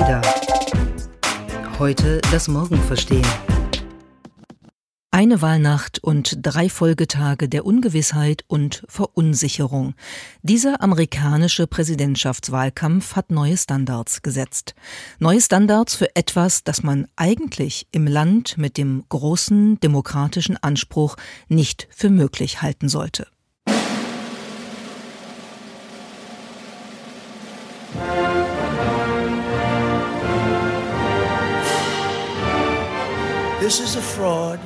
Ada. Heute das Morgen verstehen. Eine Wahlnacht und drei Folgetage der Ungewissheit und Verunsicherung. Dieser amerikanische Präsidentschaftswahlkampf hat neue Standards gesetzt. Neue Standards für etwas, das man eigentlich im Land mit dem großen demokratischen Anspruch nicht für möglich halten sollte. This is a fraud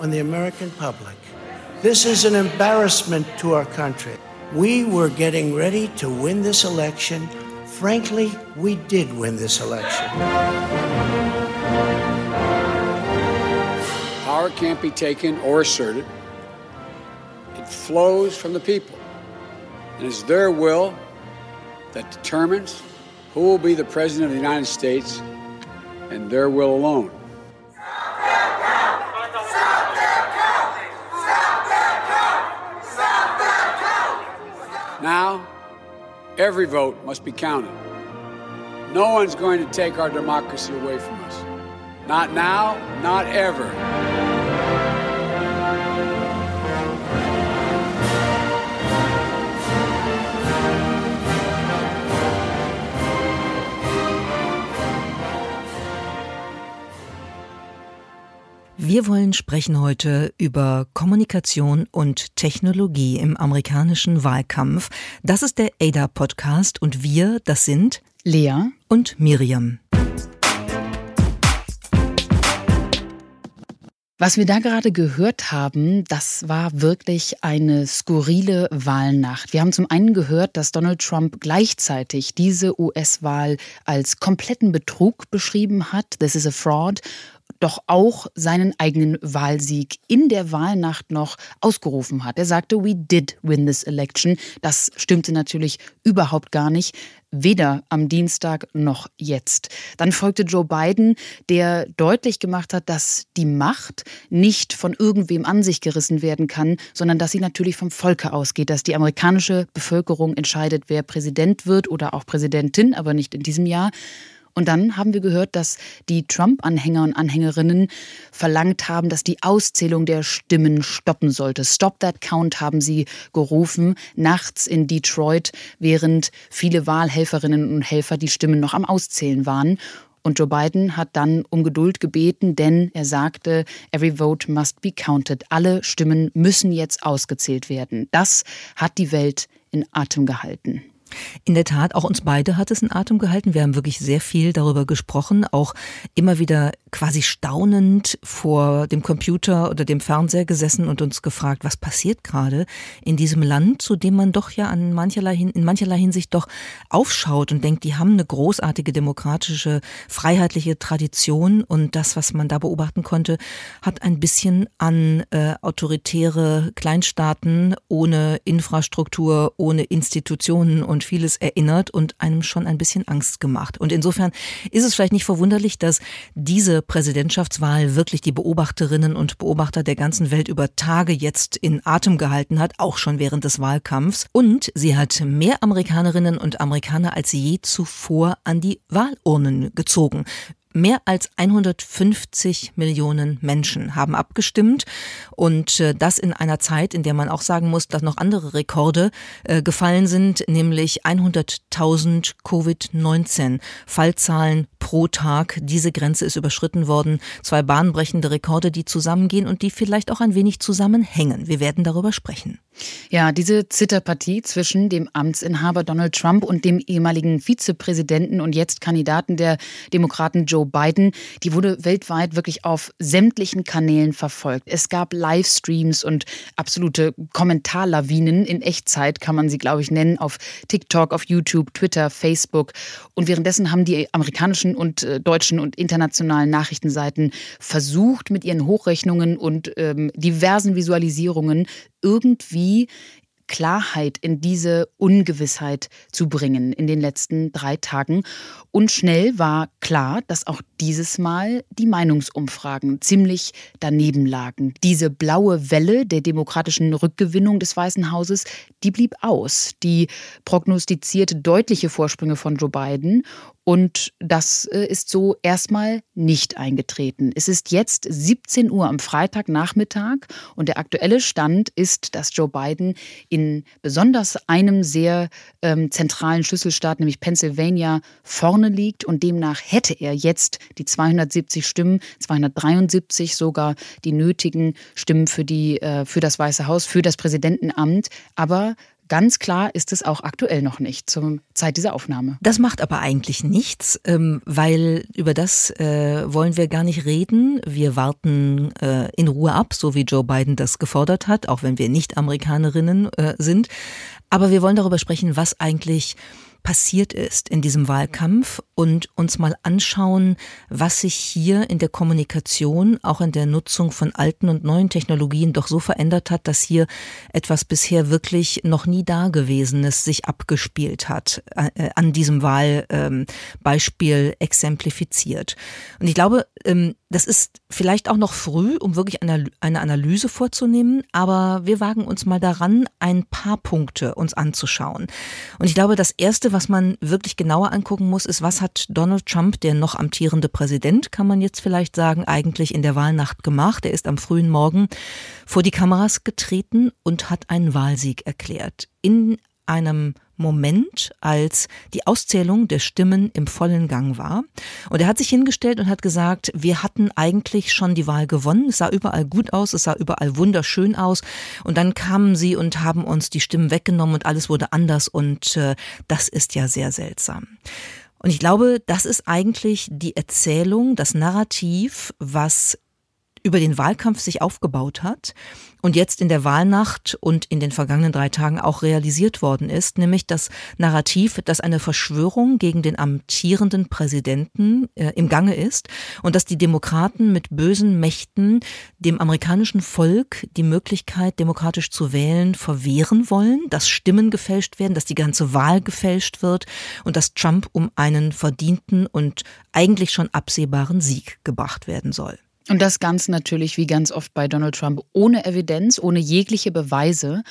on the American public. This is an embarrassment to our country. We were getting ready to win this election. Frankly, we did win this election. Power can't be taken or asserted. It flows from the people. And it's their will that determines who will be the President of the United States and their will alone. Every vote must be counted. No one's going to take our democracy away from us. Not now, not ever. Wir wollen sprechen heute über Kommunikation und Technologie im amerikanischen Wahlkampf. Das ist der ADA-Podcast und wir, das sind Lea und Miriam. Was wir da gerade gehört haben, das war wirklich eine skurrile Wahlnacht. Wir haben zum einen gehört, dass Donald Trump gleichzeitig diese US-Wahl als kompletten Betrug beschrieben hat. This is a fraud doch auch seinen eigenen Wahlsieg in der Wahlnacht noch ausgerufen hat. Er sagte, we did win this election. Das stimmte natürlich überhaupt gar nicht. Weder am Dienstag noch jetzt. Dann folgte Joe Biden, der deutlich gemacht hat, dass die Macht nicht von irgendwem an sich gerissen werden kann, sondern dass sie natürlich vom Volke ausgeht, dass die amerikanische Bevölkerung entscheidet, wer Präsident wird oder auch Präsidentin, aber nicht in diesem Jahr. Und dann haben wir gehört, dass die Trump-Anhänger und Anhängerinnen verlangt haben, dass die Auszählung der Stimmen stoppen sollte. Stop that count haben sie gerufen, nachts in Detroit, während viele Wahlhelferinnen und Helfer die Stimmen noch am Auszählen waren. Und Joe Biden hat dann um Geduld gebeten, denn er sagte, every vote must be counted. Alle Stimmen müssen jetzt ausgezählt werden. Das hat die Welt in Atem gehalten. In der Tat, auch uns beide hat es in Atem gehalten. Wir haben wirklich sehr viel darüber gesprochen, auch immer wieder quasi staunend vor dem Computer oder dem Fernseher gesessen und uns gefragt, was passiert gerade in diesem Land, zu dem man doch ja an mancherlei, in mancherlei Hinsicht doch aufschaut und denkt, die haben eine großartige demokratische, freiheitliche Tradition und das, was man da beobachten konnte, hat ein bisschen an äh, autoritäre Kleinstaaten ohne Infrastruktur, ohne Institutionen und und vieles erinnert und einem schon ein bisschen Angst gemacht. Und insofern ist es vielleicht nicht verwunderlich, dass diese Präsidentschaftswahl wirklich die Beobachterinnen und Beobachter der ganzen Welt über Tage jetzt in Atem gehalten hat, auch schon während des Wahlkampfs. Und sie hat mehr Amerikanerinnen und Amerikaner als je zuvor an die Wahlurnen gezogen. Mehr als 150 Millionen Menschen haben abgestimmt und äh, das in einer Zeit, in der man auch sagen muss, dass noch andere Rekorde äh, gefallen sind, nämlich 100.000 Covid-19 Fallzahlen pro Tag. Diese Grenze ist überschritten worden. Zwei bahnbrechende Rekorde, die zusammengehen und die vielleicht auch ein wenig zusammenhängen. Wir werden darüber sprechen. Ja, diese Zitterpartie zwischen dem Amtsinhaber Donald Trump und dem ehemaligen Vizepräsidenten und jetzt Kandidaten der Demokraten Joe Biden, die wurde weltweit wirklich auf sämtlichen Kanälen verfolgt. Es gab Livestreams und absolute Kommentarlawinen in Echtzeit, kann man sie, glaube ich, nennen, auf TikTok, auf YouTube, Twitter, Facebook. Und währenddessen haben die amerikanischen und äh, deutschen und internationalen Nachrichtenseiten versucht, mit ihren Hochrechnungen und ähm, diversen Visualisierungen irgendwie Klarheit in diese Ungewissheit zu bringen in den letzten drei Tagen. Und schnell war klar, dass auch dieses Mal die Meinungsumfragen ziemlich daneben lagen. Diese blaue Welle der demokratischen Rückgewinnung des Weißen Hauses, die blieb aus. Die prognostizierte deutliche Vorsprünge von Joe Biden und das äh, ist so erstmal nicht eingetreten. Es ist jetzt 17 Uhr am Freitagnachmittag und der aktuelle Stand ist, dass Joe Biden in besonders einem sehr ähm, zentralen Schlüsselstaat, nämlich Pennsylvania, vorne liegt und demnach hätte er jetzt die 270 Stimmen, 273 sogar die nötigen Stimmen für, die, äh, für das Weiße Haus, für das Präsidentenamt. Aber Ganz klar ist es auch aktuell noch nicht zur Zeit dieser Aufnahme. Das macht aber eigentlich nichts, ähm, weil über das äh, wollen wir gar nicht reden. Wir warten äh, in Ruhe ab, so wie Joe Biden das gefordert hat, auch wenn wir nicht Amerikanerinnen sind. Aber wir wollen darüber sprechen, was eigentlich passiert ist in diesem Wahlkampf und uns mal anschauen, was sich hier in der Kommunikation, auch in der Nutzung von alten und neuen Technologien doch so verändert hat, dass hier etwas bisher wirklich noch nie Dagewesenes sich abgespielt hat, äh, an diesem Wahlbeispiel exemplifiziert. Und ich glaube, ähm, das ist vielleicht auch noch früh, um wirklich eine, eine Analyse vorzunehmen, aber wir wagen uns mal daran, ein paar Punkte uns anzuschauen. Und ich glaube, das Erste, was man wirklich genauer angucken muss, ist, was hat Donald Trump, der noch amtierende Präsident, kann man jetzt vielleicht sagen, eigentlich in der Wahlnacht gemacht. Er ist am frühen Morgen vor die Kameras getreten und hat einen Wahlsieg erklärt. In einem Moment, als die Auszählung der Stimmen im vollen Gang war. Und er hat sich hingestellt und hat gesagt, wir hatten eigentlich schon die Wahl gewonnen. Es sah überall gut aus, es sah überall wunderschön aus. Und dann kamen sie und haben uns die Stimmen weggenommen und alles wurde anders. Und äh, das ist ja sehr seltsam. Und ich glaube, das ist eigentlich die Erzählung, das Narrativ, was über den Wahlkampf sich aufgebaut hat und jetzt in der Wahlnacht und in den vergangenen drei Tagen auch realisiert worden ist, nämlich das Narrativ, dass eine Verschwörung gegen den amtierenden Präsidenten äh, im Gange ist und dass die Demokraten mit bösen Mächten dem amerikanischen Volk die Möglichkeit, demokratisch zu wählen, verwehren wollen, dass Stimmen gefälscht werden, dass die ganze Wahl gefälscht wird und dass Trump um einen verdienten und eigentlich schon absehbaren Sieg gebracht werden soll. Und das Ganze natürlich, wie ganz oft bei Donald Trump, ohne Evidenz, ohne jegliche Beweise.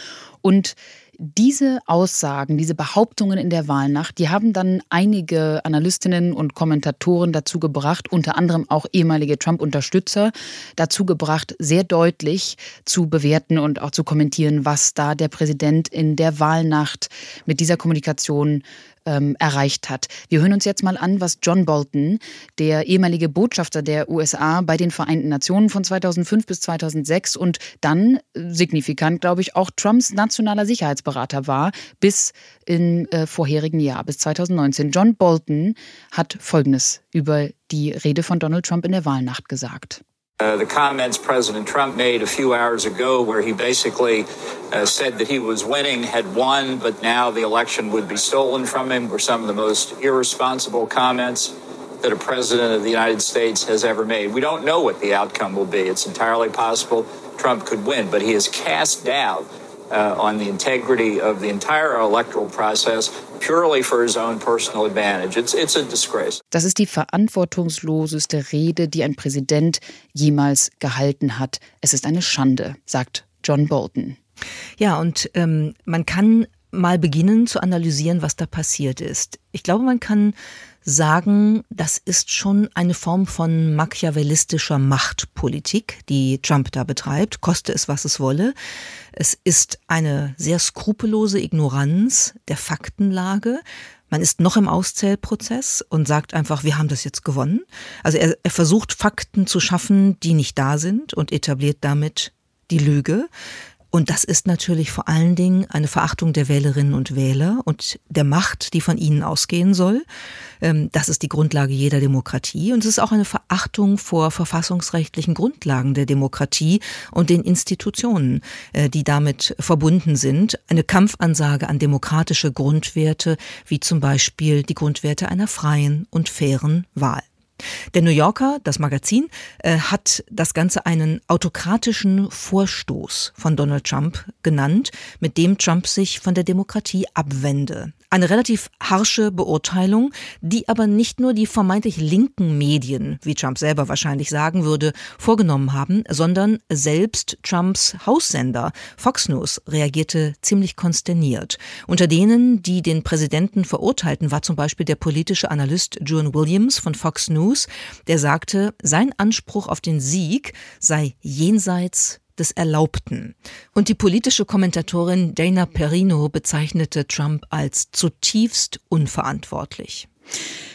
Und diese Aussagen, diese Behauptungen in der Wahlnacht, die haben dann einige Analystinnen und Kommentatoren dazu gebracht, unter anderem auch ehemalige Trump-Unterstützer, dazu gebracht, sehr deutlich zu bewerten und auch zu kommentieren, was da der Präsident in der Wahlnacht mit dieser Kommunikation ähm, erreicht hat. Wir hören uns jetzt mal an, was John Bolton, der ehemalige Botschafter der USA bei den Vereinten Nationen von 2005 bis 2006 und dann äh, signifikant, glaube ich, auch Trumps nationaler Sicherheitsberater war bis im äh, vorherigen Jahr, bis 2019. John Bolton hat Folgendes über die Rede von Donald Trump in der Wahlnacht gesagt. Uh, the comments President Trump made a few hours ago, where he basically uh, said that he was winning, had won, but now the election would be stolen from him, were some of the most irresponsible comments that a president of the United States has ever made. We don't know what the outcome will be. It's entirely possible Trump could win, but he has cast doubt uh, on the integrity of the entire electoral process purely for his own personal advantage. It's, it's a disgrace. Das ist die verantwortungsloseste Rede, die ein Präsident jemals gehalten hat. Es ist eine Schande, sagt John Bolton. Ja, und ähm, man kann mal beginnen zu analysieren, was da passiert ist. Ich glaube, man kann sagen, das ist schon eine Form von machiavellistischer Machtpolitik, die Trump da betreibt, koste es, was es wolle. Es ist eine sehr skrupellose Ignoranz der Faktenlage. Man ist noch im Auszählprozess und sagt einfach, wir haben das jetzt gewonnen. Also er, er versucht Fakten zu schaffen, die nicht da sind und etabliert damit die Lüge. Und das ist natürlich vor allen Dingen eine Verachtung der Wählerinnen und Wähler und der Macht, die von ihnen ausgehen soll. Ähm, das ist die Grundlage jeder Demokratie. Und es ist auch eine Verachtung vor verfassungsrechtlichen Grundlagen der Demokratie und den Institutionen, äh, die damit verbunden sind. Eine Kampfansage an demokratische Grundwerte, wie zum Beispiel die Grundwerte einer freien und fairen Wahl. Der New Yorker, das Magazin, äh, hat das Ganze einen autokratischen Vorstoß von Donald Trump genannt, mit dem Trump sich von der Demokratie abwende. Eine relativ harsche Beurteilung, die aber nicht nur die vermeintlich linken Medien, wie Trump selber wahrscheinlich sagen würde, vorgenommen haben, sondern selbst Trumps Haussender Fox News reagierte ziemlich konsterniert. Unter denen, die den Präsidenten verurteilten, war zum Beispiel der politische Analyst John Williams von Fox News, der sagte, sein Anspruch auf den Sieg sei jenseits des Erlaubten. Und die politische Kommentatorin Dana Perino bezeichnete Trump als zutiefst unverantwortlich.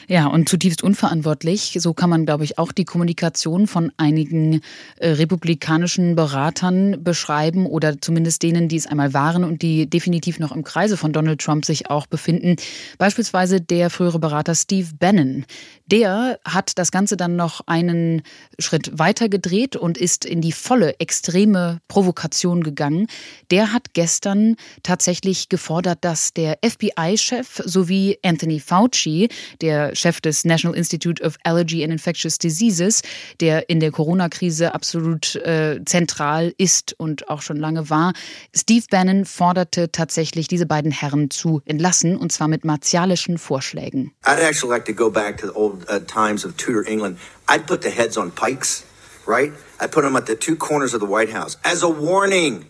Ja, und zutiefst unverantwortlich. So kann man, glaube ich, auch die Kommunikation von einigen äh, republikanischen Beratern beschreiben oder zumindest denen, die es einmal waren und die definitiv noch im Kreise von Donald Trump sich auch befinden. Beispielsweise der frühere Berater Steve Bannon. Der hat das Ganze dann noch einen Schritt weiter gedreht und ist in die volle extreme Provokation gegangen. Der hat gestern tatsächlich gefordert, dass der FBI-Chef sowie Anthony Fauci, der Chef des National Institute of Allergy and Infectious Diseases, der in der Corona-Krise absolut äh, zentral ist und auch schon lange war. Steve Bannon forderte tatsächlich, diese beiden Herren zu entlassen, und zwar mit martialischen Vorschlägen. I'd actually like to go back to the old uh, times of Tudor England. I'd put the heads on pikes, right? I'd put them at the two corners of the White House as a warning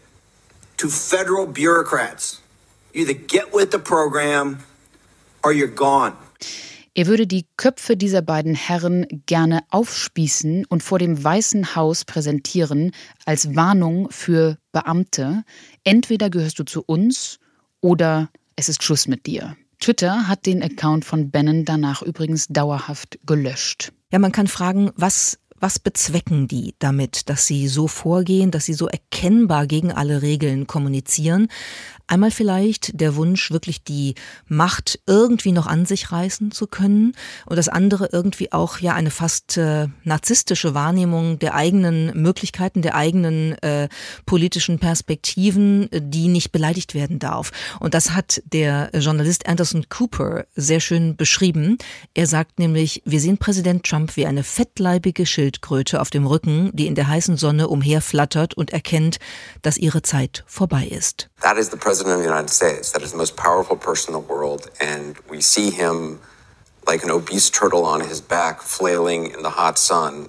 to federal bureaucrats. You either get with the program or you're gone. Er würde die Köpfe dieser beiden Herren gerne aufspießen und vor dem Weißen Haus präsentieren als Warnung für Beamte. Entweder gehörst du zu uns oder es ist Schluss mit dir. Twitter hat den Account von Bannon danach übrigens dauerhaft gelöscht. Ja, man kann fragen, was was bezwecken die damit, dass sie so vorgehen, dass sie so erkennbar gegen alle Regeln kommunizieren? Einmal vielleicht der Wunsch, wirklich die Macht irgendwie noch an sich reißen zu können und das andere irgendwie auch ja eine fast äh, narzisstische Wahrnehmung der eigenen Möglichkeiten, der eigenen äh, politischen Perspektiven, die nicht beleidigt werden darf. Und das hat der Journalist Anderson Cooper sehr schön beschrieben. Er sagt nämlich, wir sehen Präsident Trump wie eine fettleibige Schildkröte auf dem Rücken, die in der heißen Sonne umherflattert und erkennt, dass ihre Zeit vorbei ist. That is the president of the United States. That is the most powerful person in the world. And we see him like an obese turtle on his back, flailing in the hot sun,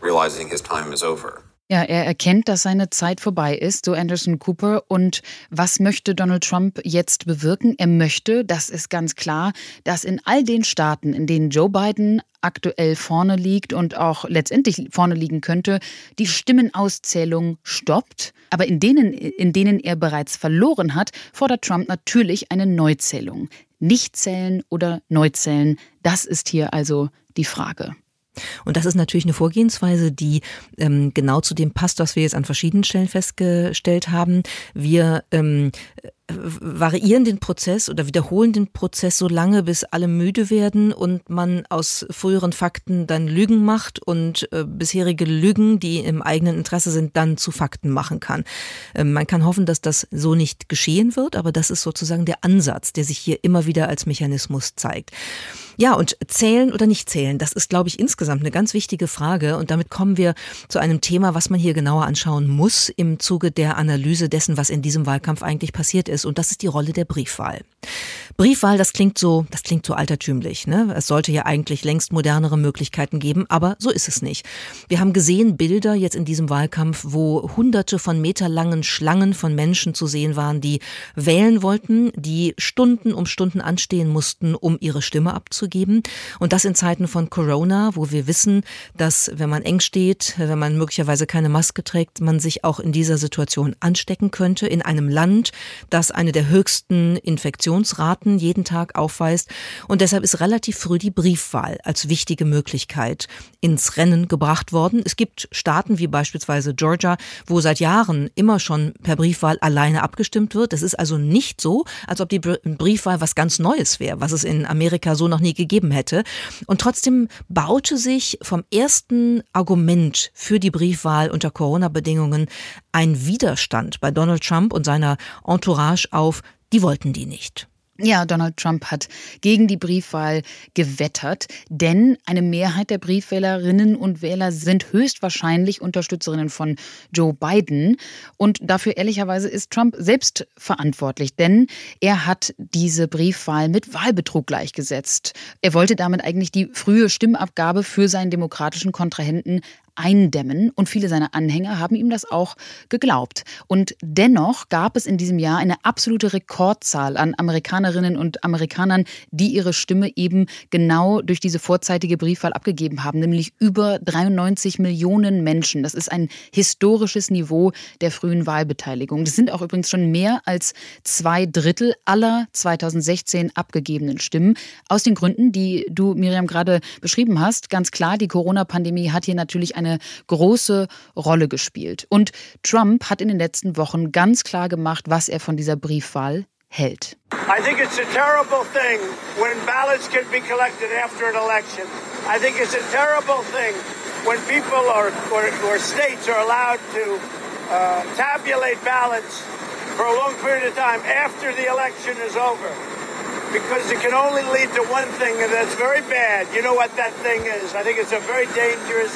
realizing his time is over. Ja, er erkennt, dass seine Zeit vorbei ist, so Anderson Cooper. Und was möchte Donald Trump jetzt bewirken? Er möchte, das ist ganz klar, dass in all den Staaten, in denen Joe Biden aktuell vorne liegt und auch letztendlich vorne liegen könnte, die Stimmenauszählung stoppt. Aber in denen, in denen er bereits verloren hat, fordert Trump natürlich eine Neuzählung. Nicht zählen oder Neuzählen, das ist hier also die Frage. Und das ist natürlich eine Vorgehensweise, die ähm, genau zu dem passt, was wir jetzt an verschiedenen Stellen festgestellt haben. Wir ähm, variieren den Prozess oder wiederholen den Prozess so lange, bis alle müde werden und man aus früheren Fakten dann Lügen macht und äh, bisherige Lügen, die im eigenen Interesse sind, dann zu Fakten machen kann. Äh, man kann hoffen, dass das so nicht geschehen wird, aber das ist sozusagen der Ansatz, der sich hier immer wieder als Mechanismus zeigt. Ja, und zählen oder nicht zählen, das ist, glaube ich, insgesamt eine ganz wichtige Frage. Und damit kommen wir zu einem Thema, was man hier genauer anschauen muss im Zuge der Analyse dessen, was in diesem Wahlkampf eigentlich passiert ist. Und das ist die Rolle der Briefwahl. Briefwahl, das klingt so, das klingt so altertümlich. Ne? Es sollte ja eigentlich längst modernere Möglichkeiten geben, aber so ist es nicht. Wir haben gesehen Bilder jetzt in diesem Wahlkampf, wo hunderte von meterlangen Schlangen von Menschen zu sehen waren, die wählen wollten, die Stunden um Stunden anstehen mussten, um ihre Stimme abzugeben. Und das in Zeiten von Corona, wo wir wissen, dass wenn man eng steht, wenn man möglicherweise keine Maske trägt, man sich auch in dieser Situation anstecken könnte, in einem Land, das eine der höchsten Infektionsraten jeden Tag aufweist. Und deshalb ist relativ früh die Briefwahl als wichtige Möglichkeit ins Rennen gebracht worden. Es gibt Staaten wie beispielsweise Georgia, wo seit Jahren immer schon per Briefwahl alleine abgestimmt wird. Das ist also nicht so, als ob die Briefwahl was ganz Neues wäre, was es in Amerika so noch nie gegeben hätte. Und trotzdem baute sich vom ersten Argument für die Briefwahl unter Corona-Bedingungen ein Widerstand bei Donald Trump und seiner Entourage auf, die wollten die nicht. Ja, Donald Trump hat gegen die Briefwahl gewettert, denn eine Mehrheit der Briefwählerinnen und Wähler sind höchstwahrscheinlich Unterstützerinnen von Joe Biden. Und dafür ehrlicherweise ist Trump selbst verantwortlich, denn er hat diese Briefwahl mit Wahlbetrug gleichgesetzt. Er wollte damit eigentlich die frühe Stimmabgabe für seinen demokratischen Kontrahenten eindämmen und viele seiner Anhänger haben ihm das auch geglaubt. Und dennoch gab es in diesem Jahr eine absolute Rekordzahl an Amerikanerinnen und Amerikanern, die ihre Stimme eben genau durch diese vorzeitige Briefwahl abgegeben haben, nämlich über 93 Millionen Menschen. Das ist ein historisches Niveau der frühen Wahlbeteiligung. Das sind auch übrigens schon mehr als zwei Drittel aller 2016 abgegebenen Stimmen. Aus den Gründen, die du, Miriam, gerade beschrieben hast. Ganz klar, die Corona-Pandemie hat hier natürlich eine große Rolle gespielt. Und Trump hat in den letzten Wochen ganz klar gemacht, was er von dieser Briefwahl hält. I think it's a terrible thing when ballots can be collected after an election. I think it's a terrible thing when people or, or, or states are allowed to uh, tabulate ballots for a long period of time after the election is over. Because it can only lead to one thing, and that's very bad. You know what that thing is. I think it's a very dangerous.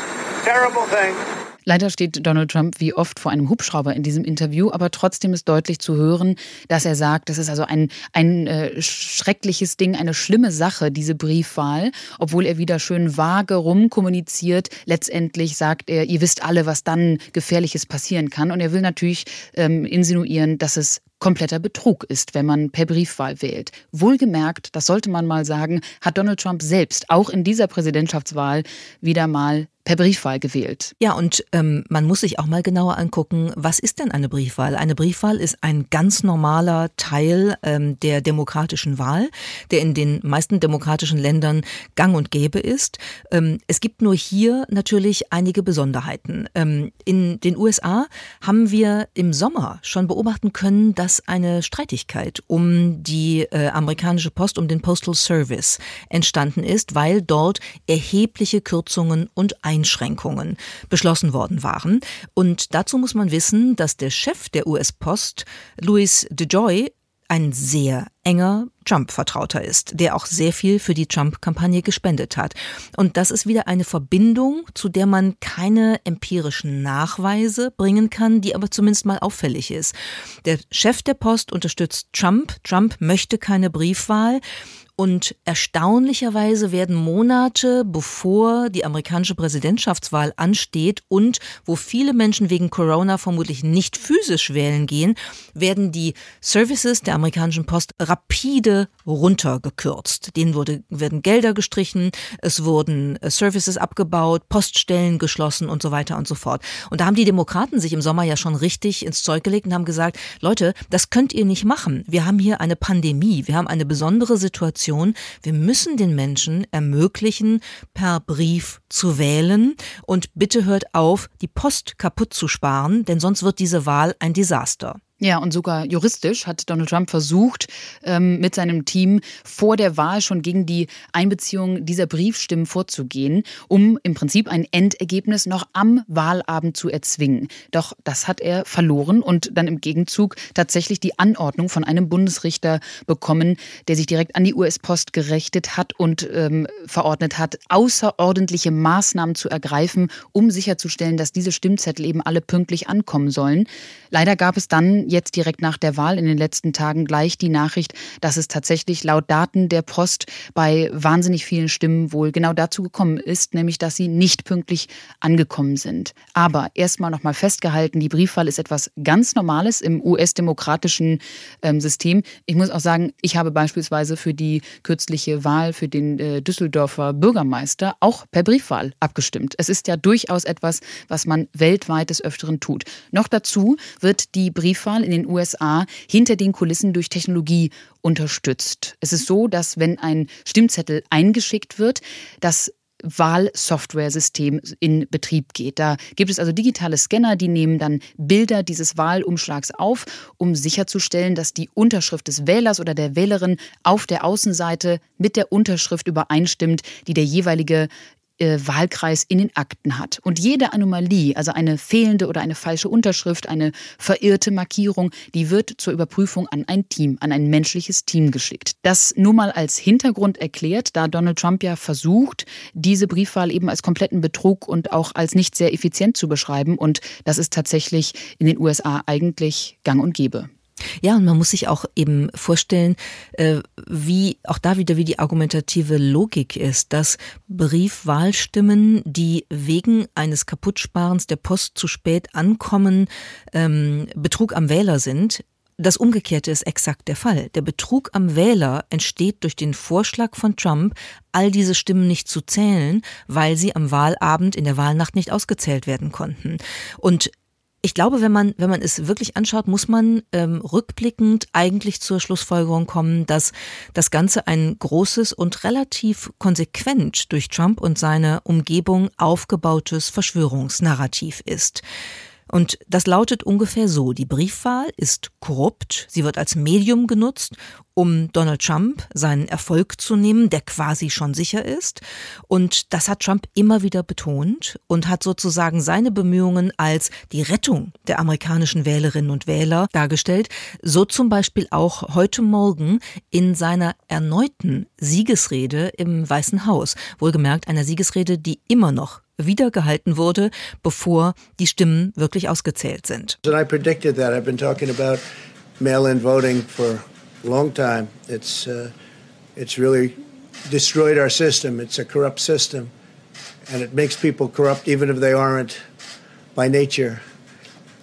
Leider steht Donald Trump wie oft vor einem Hubschrauber in diesem Interview, aber trotzdem ist deutlich zu hören, dass er sagt, das ist also ein, ein äh, schreckliches Ding, eine schlimme Sache, diese Briefwahl, obwohl er wieder schön vage rumkommuniziert. Letztendlich sagt er, ihr wisst alle, was dann Gefährliches passieren kann. Und er will natürlich ähm, insinuieren, dass es kompletter Betrug ist, wenn man per Briefwahl wählt. Wohlgemerkt, das sollte man mal sagen, hat Donald Trump selbst auch in dieser Präsidentschaftswahl wieder mal per Briefwahl gewählt. Ja, und ähm, man muss sich auch mal genauer angucken, was ist denn eine Briefwahl? Eine Briefwahl ist ein ganz normaler Teil ähm, der demokratischen Wahl, der in den meisten demokratischen Ländern gang und gäbe ist. Ähm, es gibt nur hier natürlich einige Besonderheiten. Ähm, in den USA haben wir im Sommer schon beobachten können, dass eine Streitigkeit um die äh, amerikanische Post, um den Postal Service entstanden ist, weil dort erhebliche Kürzungen und Einschränkungen beschlossen worden waren. Und dazu muss man wissen, dass der Chef der US-Post, Louis DeJoy, ein sehr enger Trump-Vertrauter ist, der auch sehr viel für die Trump-Kampagne gespendet hat. Und das ist wieder eine Verbindung, zu der man keine empirischen Nachweise bringen kann, die aber zumindest mal auffällig ist. Der Chef der Post unterstützt Trump. Trump möchte keine Briefwahl. Und erstaunlicherweise werden Monate, bevor die amerikanische Präsidentschaftswahl ansteht und wo viele Menschen wegen Corona vermutlich nicht physisch wählen gehen, werden die Services der amerikanischen Post rapide runtergekürzt. Denen wurde, werden Gelder gestrichen, es wurden äh, Services abgebaut, Poststellen geschlossen und so weiter und so fort. Und da haben die Demokraten sich im Sommer ja schon richtig ins Zeug gelegt und haben gesagt, Leute, das könnt ihr nicht machen. Wir haben hier eine Pandemie, wir haben eine besondere Situation Situation. Wir müssen den Menschen ermöglichen, per Brief zu wählen. Und bitte hört auf, die Post kaputt zu sparen, denn sonst wird diese Wahl ein Desaster. Ja, und sogar juristisch hat Donald Trump versucht, ähm, mit seinem Team vor der Wahl schon gegen die Einbeziehung dieser Briefstimmen vorzugehen, um im Prinzip ein Endergebnis noch am Wahlabend zu erzwingen. Doch das hat er verloren und dann im Gegenzug tatsächlich die Anordnung von einem Bundesrichter bekommen, der sich direkt an die US-Post gerechtet hat und ähm, verordnet hat, außerordentliche Maßnahmen zu ergreifen, um sicherzustellen, dass diese Stimmzettel eben alle pünktlich ankommen sollen. Leider gab es dann jetzt direkt nach der Wahl in den letzten Tagen gleich die Nachricht, dass es tatsächlich laut Daten der Post bei wahnsinnig vielen Stimmen wohl genau dazu gekommen ist, nämlich dass sie nicht pünktlich angekommen sind. Aber erstmal nochmal festgehalten, die Briefwahl ist etwas ganz Normales im US-demokratischen ähm, System. Ich muss auch sagen, ich habe beispielsweise für die kürzliche Wahl für den äh, Düsseldorfer Bürgermeister auch per Briefwahl abgestimmt. Es ist ja durchaus etwas, was man weltweit des Öfteren tut. Noch dazu wird die Briefwahl Wahl in den USA hinter den Kulissen durch Technologie unterstützt. Es ist so, dass wenn ein Stimmzettel eingeschickt wird, das Wahlsoftware-System in Betrieb geht. Da gibt es also digitale Scanner, die nehmen dann Bilder dieses Wahlumschlags auf, um sicherzustellen, dass die Unterschrift des Wählers oder der Wählerin auf der Außenseite mit der Unterschrift übereinstimmt, die der jeweilige Wahlkreis in den Akten hat. Und jede Anomalie, also eine fehlende oder eine falsche Unterschrift, eine verirrte Markierung, die wird zur Überprüfung an ein Team, an ein menschliches Team geschickt. Das nur mal als Hintergrund erklärt, da Donald Trump ja versucht, diese Briefwahl eben als kompletten Betrug und auch als nicht sehr effizient zu beschreiben. Und das ist tatsächlich in den USA eigentlich gang und gäbe. Ja, und man muss sich auch eben vorstellen, äh, wie auch da wieder wie die argumentative Logik ist, dass Briefwahlstimmen, die wegen eines Kaputtsparens der Post zu spät ankommen, ähm, Betrug am Wähler sind. Das Umgekehrte ist exakt der Fall. Der Betrug am Wähler entsteht durch den Vorschlag von Trump, all diese Stimmen nicht zu zählen, weil sie am Wahlabend in der Wahlnacht nicht ausgezählt werden konnten. Und ich glaube, wenn man, wenn man es wirklich anschaut, muss man ähm, rückblickend eigentlich zur Schlussfolgerung kommen, dass das Ganze ein großes und relativ konsequent durch Trump und seine Umgebung aufgebautes Verschwörungsnarrativ ist. Und das lautet ungefähr so, die Briefwahl ist korrupt, sie wird als Medium genutzt, um Donald Trump seinen Erfolg zu nehmen, der quasi schon sicher ist. Und das hat Trump immer wieder betont und hat sozusagen seine Bemühungen als die Rettung der amerikanischen Wählerinnen und Wähler dargestellt. So zum Beispiel auch heute Morgen in seiner erneuten Siegesrede im Weißen Haus. Wohlgemerkt einer Siegesrede, die immer noch wiedergehalten wurde, bevor die Stimmen wirklich ausgezählt sind. I predicted that. I've been talking mail-in voting for a long time. It's uh, it's really destroyed our system. It's a corrupt system, and it makes people corrupt even if they aren't by nature.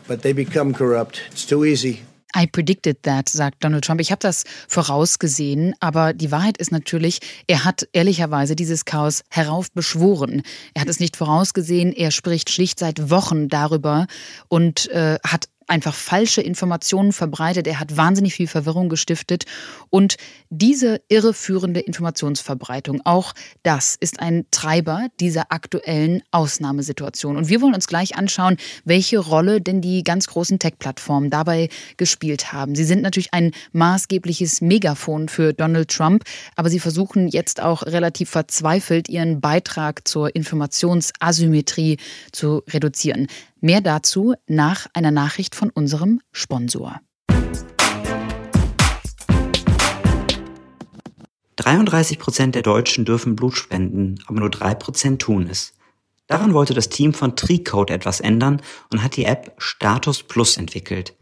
But they become corrupt. It's too easy. I predicted that, sagt Donald Trump. Ich habe das vorausgesehen, aber die Wahrheit ist natürlich, er hat ehrlicherweise dieses Chaos heraufbeschworen. Er hat es nicht vorausgesehen, er spricht schlicht seit Wochen darüber und äh, hat einfach falsche Informationen verbreitet, er hat wahnsinnig viel Verwirrung gestiftet und diese irreführende Informationsverbreitung, auch das ist ein Treiber dieser aktuellen Ausnahmesituation. Und wir wollen uns gleich anschauen, welche Rolle denn die ganz großen Tech-Plattformen dabei gespielt haben. Sie sind natürlich ein maßgebliches Megafon für Donald Trump, aber sie versuchen jetzt auch relativ verzweifelt ihren Beitrag zur Informationsasymmetrie zu reduzieren. Mehr dazu nach einer Nachricht von unserem Sponsor. 33 Prozent der Deutschen dürfen Blut spenden, aber nur drei Prozent tun es. Daran wollte das Team von TreeCode etwas ändern und hat die App Status Plus entwickelt.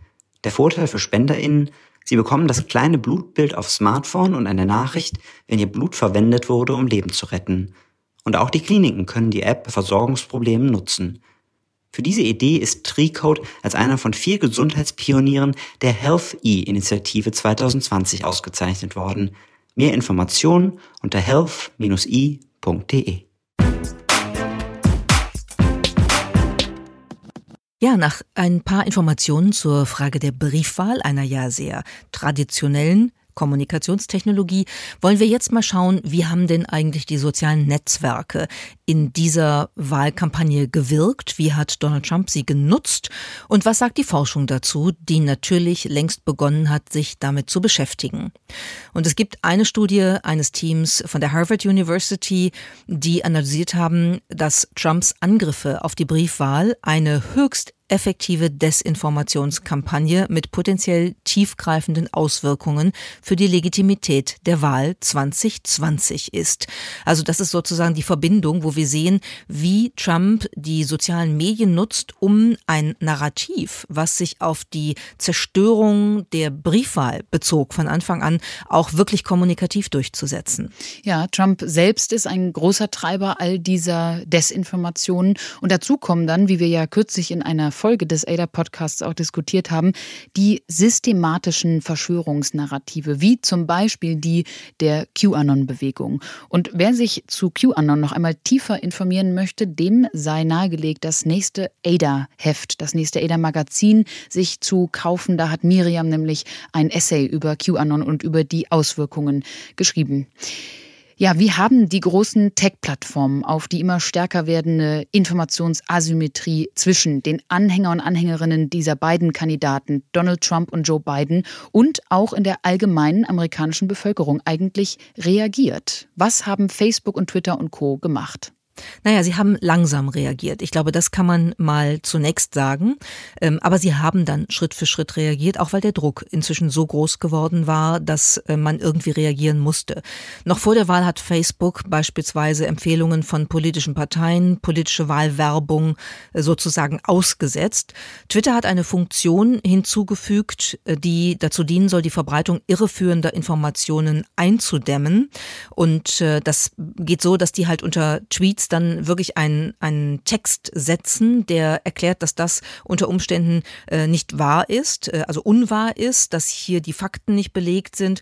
Der Vorteil für SpenderInnen, sie bekommen das kleine Blutbild auf Smartphone und eine Nachricht, wenn ihr Blut verwendet wurde, um Leben zu retten. Und auch die Kliniken können die App bei Versorgungsproblemen nutzen. Für diese Idee ist TreeCode als einer von vier Gesundheitspionieren der Health E-Initiative 2020 ausgezeichnet worden. Mehr Informationen unter health-e.de. Ja, nach ein paar Informationen zur Frage der Briefwahl, einer ja sehr traditionellen Kommunikationstechnologie, wollen wir jetzt mal schauen, wie haben denn eigentlich die sozialen Netzwerke in dieser Wahlkampagne gewirkt? Wie hat Donald Trump sie genutzt? Und was sagt die Forschung dazu, die natürlich längst begonnen hat, sich damit zu beschäftigen? Und es gibt eine Studie eines Teams von der Harvard University, die analysiert haben, dass Trumps Angriffe auf die Briefwahl eine höchst effektive Desinformationskampagne mit potenziell tiefgreifenden Auswirkungen für die Legitimität der Wahl 2020 ist. Also das ist sozusagen die Verbindung, wo wir sehen, wie Trump die sozialen Medien nutzt, um ein Narrativ, was sich auf die Zerstörung der Briefwahl bezog, von Anfang an auch wirklich kommunikativ durchzusetzen. Ja, Trump selbst ist ein großer Treiber all dieser Desinformationen. Und dazu kommen dann, wie wir ja kürzlich in einer Folge des ADA-Podcasts auch diskutiert haben, die systematischen Verschwörungsnarrative, wie zum Beispiel die der QAnon-Bewegung. Und wer sich zu QAnon noch einmal tiefer informieren möchte, dem sei nahegelegt, das nächste ADA-Heft, das nächste ADA-Magazin sich zu kaufen. Da hat Miriam nämlich ein Essay über QAnon und über die Auswirkungen geschrieben. Ja, wie haben die großen Tech-Plattformen auf die immer stärker werdende Informationsasymmetrie zwischen den Anhänger und Anhängerinnen dieser beiden Kandidaten, Donald Trump und Joe Biden, und auch in der allgemeinen amerikanischen Bevölkerung eigentlich reagiert? Was haben Facebook und Twitter und Co gemacht? Naja, sie haben langsam reagiert. Ich glaube, das kann man mal zunächst sagen. Ähm, aber sie haben dann Schritt für Schritt reagiert, auch weil der Druck inzwischen so groß geworden war, dass äh, man irgendwie reagieren musste. Noch vor der Wahl hat Facebook beispielsweise Empfehlungen von politischen Parteien, politische Wahlwerbung äh, sozusagen ausgesetzt. Twitter hat eine Funktion hinzugefügt, äh, die dazu dienen soll, die Verbreitung irreführender Informationen einzudämmen. Und das geht so, dass die halt unter Tweets dann wirklich einen, einen Text setzen, der erklärt, dass das unter Umständen äh, nicht wahr ist, äh, also unwahr ist, dass hier die Fakten nicht belegt sind.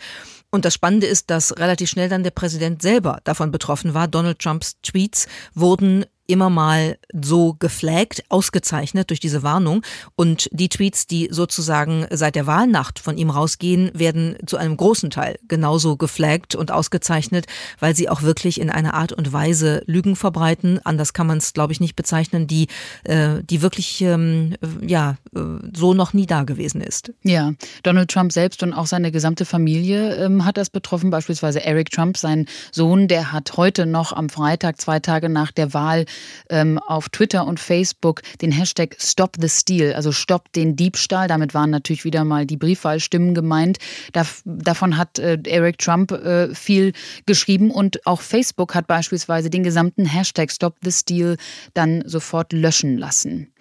Und das Spannende ist, dass relativ schnell dann der Präsident selber davon betroffen war. Donald Trumps Tweets wurden immer mal so geflaggt, ausgezeichnet durch diese Warnung. Und die Tweets, die sozusagen seit der Wahlnacht von ihm rausgehen, werden zu einem großen Teil genauso geflaggt und ausgezeichnet, weil sie auch wirklich in einer Art und Weise Lügen verbreiten. Anders kann man es, glaube ich, nicht bezeichnen, die, äh, die wirklich ähm, ja, äh, so noch nie da gewesen ist. Ja, Donald Trump selbst und auch seine gesamte Familie ähm, hat das betroffen. Beispielsweise Eric Trump, sein Sohn, der hat heute noch am Freitag, zwei Tage nach der Wahl, ähm, auf Twitter und Facebook den Hashtag Stop the Steal, also Stopp den Diebstahl. Damit waren natürlich wieder mal die Briefwahlstimmen gemeint. Da, davon hat äh, Eric Trump äh, viel geschrieben und auch Facebook hat beispielsweise den gesamten Hashtag Stop the Steal dann sofort löschen lassen.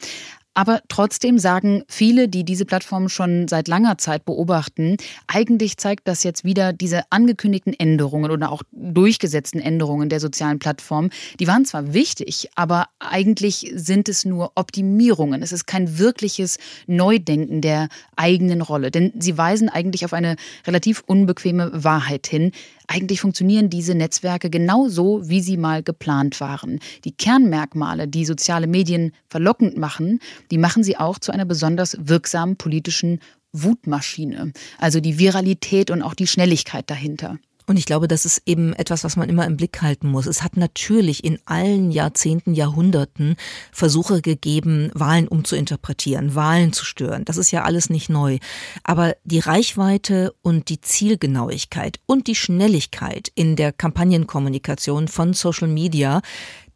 Aber trotzdem sagen viele, die diese Plattform schon seit langer Zeit beobachten, eigentlich zeigt das jetzt wieder diese angekündigten Änderungen oder auch durchgesetzten Änderungen der sozialen Plattform. Die waren zwar wichtig, aber eigentlich sind es nur Optimierungen. Es ist kein wirkliches Neudenken der eigenen Rolle, denn sie weisen eigentlich auf eine relativ unbequeme Wahrheit hin. Eigentlich funktionieren diese Netzwerke genau so, wie sie mal geplant waren. Die Kernmerkmale, die soziale Medien verlockend machen, die machen sie auch zu einer besonders wirksamen politischen Wutmaschine. Also die Viralität und auch die Schnelligkeit dahinter. Und ich glaube, das ist eben etwas, was man immer im Blick halten muss. Es hat natürlich in allen Jahrzehnten, Jahrhunderten Versuche gegeben, Wahlen umzuinterpretieren, Wahlen zu stören. Das ist ja alles nicht neu. Aber die Reichweite und die Zielgenauigkeit und die Schnelligkeit in der Kampagnenkommunikation von Social Media,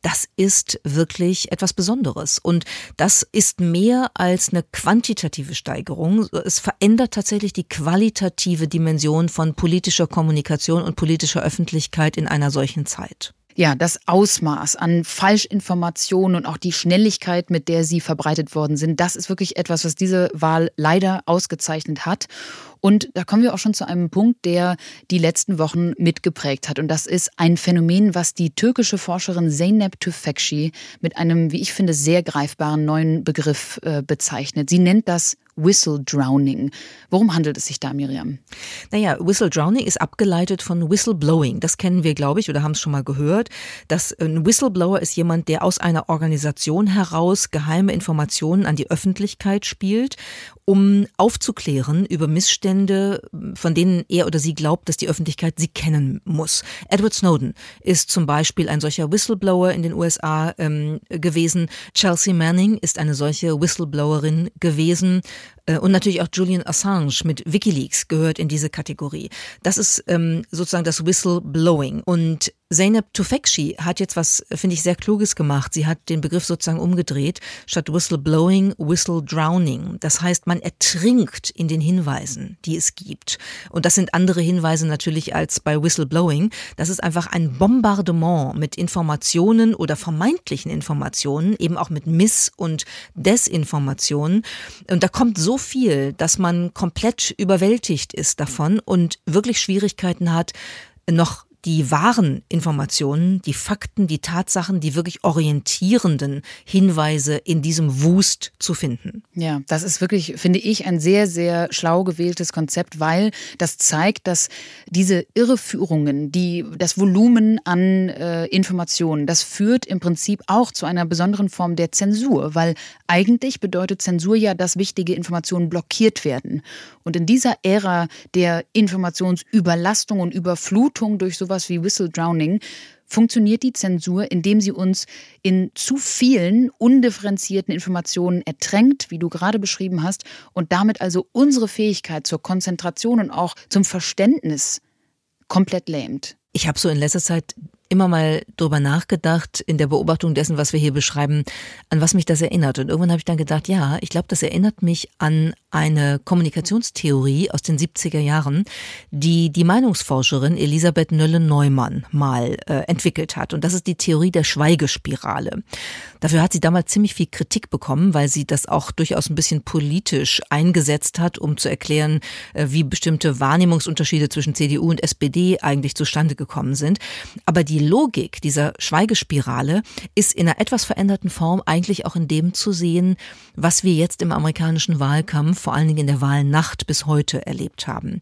das ist wirklich etwas Besonderes. Und das ist mehr als eine quantitative Steigerung. Es verändert tatsächlich die qualitative Dimension von politischer Kommunikation und politischer Öffentlichkeit in einer solchen Zeit. Ja, das Ausmaß an Falschinformationen und auch die Schnelligkeit, mit der sie verbreitet worden sind, das ist wirklich etwas, was diese Wahl leider ausgezeichnet hat. Und da kommen wir auch schon zu einem Punkt, der die letzten Wochen mitgeprägt hat. Und das ist ein Phänomen, was die türkische Forscherin Zeynep Tüfekci mit einem, wie ich finde, sehr greifbaren neuen Begriff äh, bezeichnet. Sie nennt das Whistle Drowning. Worum handelt es sich da, Miriam? Naja, Whistle Drowning ist abgeleitet von Whistleblowing. Das kennen wir, glaube ich, oder haben es schon mal gehört. Das, ein Whistleblower ist jemand, der aus einer Organisation heraus geheime Informationen an die Öffentlichkeit spielt um aufzuklären über Missstände, von denen er oder sie glaubt, dass die Öffentlichkeit sie kennen muss. Edward Snowden ist zum Beispiel ein solcher Whistleblower in den USA ähm, gewesen. Chelsea Manning ist eine solche Whistleblowerin gewesen. Äh, und natürlich auch Julian Assange mit Wikileaks gehört in diese Kategorie. Das ist ähm, sozusagen das Whistleblowing. Und Zeynep Tufekci hat jetzt was, finde ich, sehr Kluges gemacht. Sie hat den Begriff sozusagen umgedreht. Statt Whistleblowing, Whistledrowning. Das heißt, man ertrinkt in den Hinweisen, die es gibt. Und das sind andere Hinweise natürlich als bei Whistleblowing. Das ist einfach ein Bombardement mit Informationen oder vermeintlichen Informationen, eben auch mit Miss- und Desinformationen. Und da kommt so viel, dass man komplett überwältigt ist davon und wirklich Schwierigkeiten hat, noch die wahren Informationen, die Fakten, die Tatsachen, die wirklich orientierenden Hinweise in diesem Wust zu finden. Ja, das ist wirklich, finde ich, ein sehr, sehr schlau gewähltes Konzept, weil das zeigt, dass diese Irreführungen, die, das Volumen an äh, Informationen, das führt im Prinzip auch zu einer besonderen Form der Zensur, weil eigentlich bedeutet Zensur ja, dass wichtige Informationen blockiert werden. Und in dieser Ära der Informationsüberlastung und Überflutung durch sowas sowas wie Whistle Drowning, funktioniert die Zensur, indem sie uns in zu vielen undifferenzierten Informationen ertränkt, wie du gerade beschrieben hast, und damit also unsere Fähigkeit zur Konzentration und auch zum Verständnis komplett lähmt. Ich habe so in letzter Zeit immer mal drüber nachgedacht in der Beobachtung dessen, was wir hier beschreiben, an was mich das erinnert. Und irgendwann habe ich dann gedacht, ja, ich glaube, das erinnert mich an eine Kommunikationstheorie aus den 70er Jahren, die die Meinungsforscherin Elisabeth Nölle-Neumann mal äh, entwickelt hat. Und das ist die Theorie der Schweigespirale. Dafür hat sie damals ziemlich viel Kritik bekommen, weil sie das auch durchaus ein bisschen politisch eingesetzt hat, um zu erklären, äh, wie bestimmte Wahrnehmungsunterschiede zwischen CDU und SPD eigentlich zustande gekommen sind. Aber die Logik dieser Schweigespirale ist in einer etwas veränderten Form eigentlich auch in dem zu sehen, was wir jetzt im amerikanischen Wahlkampf, vor allen Dingen in der Wahlnacht bis heute erlebt haben.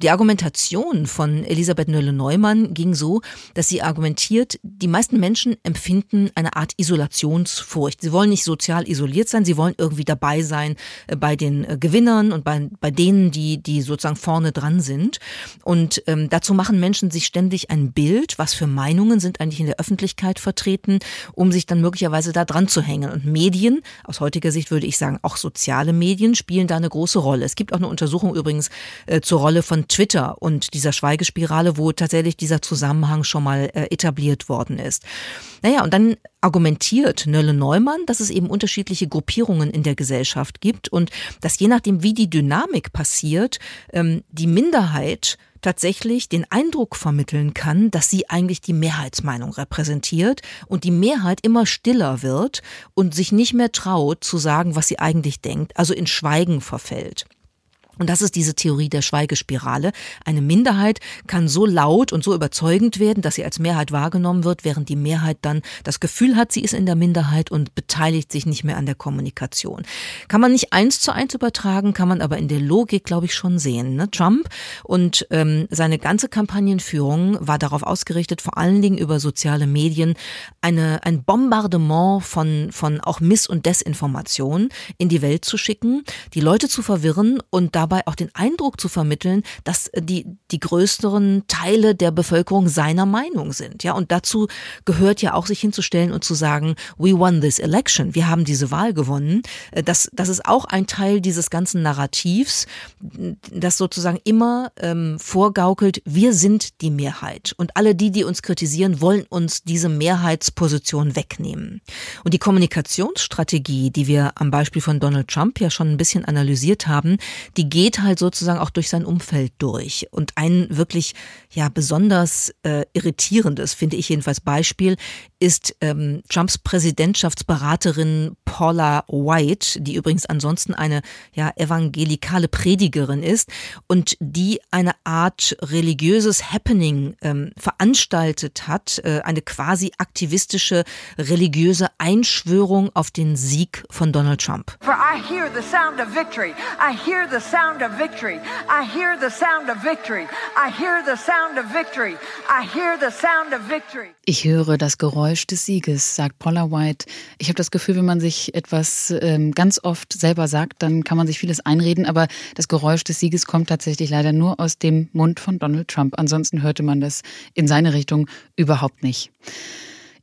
Die Argumentation von Elisabeth Nölle-Neumann ging so, dass sie argumentiert, die meisten Menschen empfinden eine Art Isolationsfurcht. Sie wollen nicht sozial isoliert sein, sie wollen irgendwie dabei sein äh, bei den äh, Gewinnern und bei, bei denen, die, die sozusagen vorne dran sind. Und ähm, dazu machen Menschen sich ständig ein Bild, was für Meinungen sind eigentlich in der Öffentlichkeit vertreten, um sich dann möglicherweise da dran zu hängen. Und Medien, aus heutiger Sicht würde ich sagen, auch soziale Medien spielen da eine große Rolle. Es gibt auch eine Untersuchung übrigens äh, zur Rolle von Twitter und dieser Schweigespirale, wo tatsächlich dieser Zusammenhang schon mal äh, etabliert worden ist. Naja, und dann argumentiert Nölle Neumann, dass es eben unterschiedliche Gruppierungen in der Gesellschaft gibt und dass je nachdem, wie die Dynamik passiert, ähm, die Minderheit tatsächlich den Eindruck vermitteln kann, dass sie eigentlich die Mehrheitsmeinung repräsentiert und die Mehrheit immer stiller wird und sich nicht mehr traut zu sagen, was sie eigentlich denkt, also in Schweigen verfällt. Und das ist diese Theorie der Schweigespirale. Eine Minderheit kann so laut und so überzeugend werden, dass sie als Mehrheit wahrgenommen wird, während die Mehrheit dann das Gefühl hat, sie ist in der Minderheit und beteiligt sich nicht mehr an der Kommunikation. Kann man nicht eins zu eins übertragen, kann man aber in der Logik, glaube ich, schon sehen. Ne? Trump und ähm, seine ganze Kampagnenführung war darauf ausgerichtet, vor allen Dingen über soziale Medien eine, ein Bombardement von, von auch Miss- und Desinformation in die Welt zu schicken, die Leute zu verwirren und dabei auch den Eindruck zu vermitteln, dass die, die größeren Teile der Bevölkerung seiner Meinung sind. Ja, und dazu gehört ja auch, sich hinzustellen und zu sagen, we won this election. Wir haben diese Wahl gewonnen. Das, das ist auch ein Teil dieses ganzen Narrativs, das sozusagen immer ähm, vorgaukelt, wir sind die Mehrheit. Und alle die, die uns kritisieren, wollen uns diese Mehrheitsposition wegnehmen. Und die Kommunikationsstrategie, die wir am Beispiel von Donald Trump ja schon ein bisschen analysiert haben, die geht halt sozusagen auch durch sein Umfeld durch. Und ein wirklich ja besonders äh, irritierendes, finde ich jedenfalls Beispiel, ist ähm, Trumps Präsidentschaftsberaterin Paula White, die übrigens ansonsten eine ja evangelikale Predigerin ist und die eine Art religiöses Happening ähm, veranstaltet hat, äh, eine quasi aktivistische religiöse Einschwörung auf den Sieg von Donald Trump. For I hear the sound of victory. I hear the sound sound of victory. I hear the sound of victory. I hear the sound of victory. I hear the sound of victory. Ich höre das Geräusch des Sieges, sagt Paula White. Ich habe das Gefühl, wenn man sich etwas ähm, ganz oft selber sagt, dann kann man sich vieles einreden, aber das Geräusch des Sieges kommt tatsächlich leider nur aus dem Mund von Donald Trump. Ansonsten hörte man das in seine Richtung überhaupt nicht.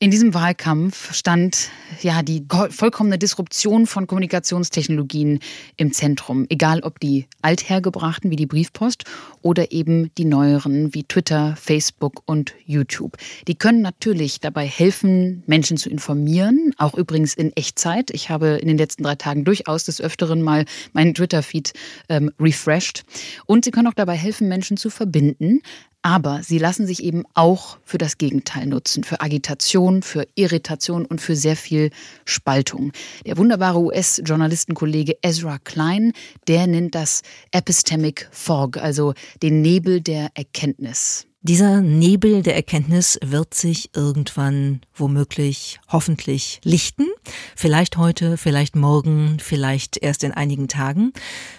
In diesem Wahlkampf stand ja die vollkommene Disruption von Kommunikationstechnologien im Zentrum, egal ob die althergebrachten wie die Briefpost oder eben die neueren wie Twitter, Facebook und YouTube. Die können natürlich dabei helfen, Menschen zu informieren, auch übrigens in Echtzeit. Ich habe in den letzten drei Tagen durchaus des Öfteren mal meinen Twitter-Feed ähm, refreshed. Und sie können auch dabei helfen, Menschen zu verbinden, aber sie lassen sich eben auch für das Gegenteil nutzen, für Agitation, für Irritation und für sehr viel Spaltung. Der wunderbare US-Journalistenkollege Ezra Klein, der nennt das Epistemic Fog, also den Nebel der Erkenntnis. Dieser Nebel der Erkenntnis wird sich irgendwann womöglich, hoffentlich lichten. Vielleicht heute, vielleicht morgen, vielleicht erst in einigen Tagen.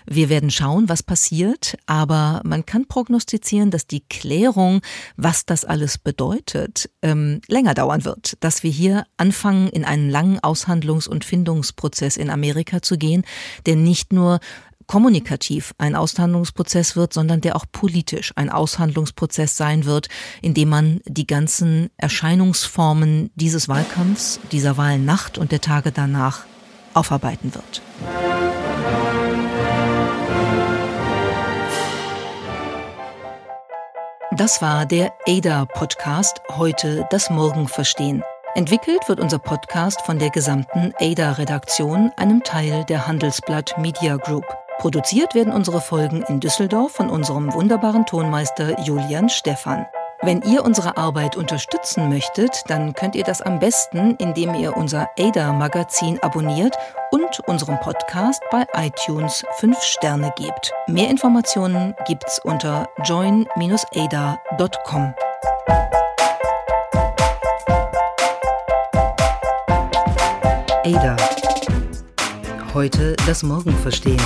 Wir werden schauen, was passiert, aber man kann prognostizieren, dass die Klärung, was das alles bedeutet, ähm, länger dauern wird. Dass wir hier anfangen, in einen langen Aushandlungs- und Findungsprozess in Amerika zu gehen, der nicht nur kommunikativ ein Aushandlungsprozess wird, sondern der auch politisch ein Aushandlungsprozess sein wird, in dem man die ganzen Erscheinungsformen dieses Wahlkampfs, dieser Wahlnacht und der Tage danach aufarbeiten wird. Das war der ADA-Podcast, heute das Morgen verstehen. Entwickelt wird unser Podcast von der gesamten ADA-Redaktion, einem Teil der Handelsblatt Media Group. Produziert werden unsere Folgen in Düsseldorf von unserem wunderbaren Tonmeister Julian Stephan. Wenn ihr unsere Arbeit unterstützen möchtet, dann könnt ihr das am besten, indem ihr unser ADA-Magazin abonniert und unserem Podcast bei iTunes 5 Sterne gebt. Mehr Informationen gibt's unter join-ada.com. Ada. Heute das Morgen verstehen.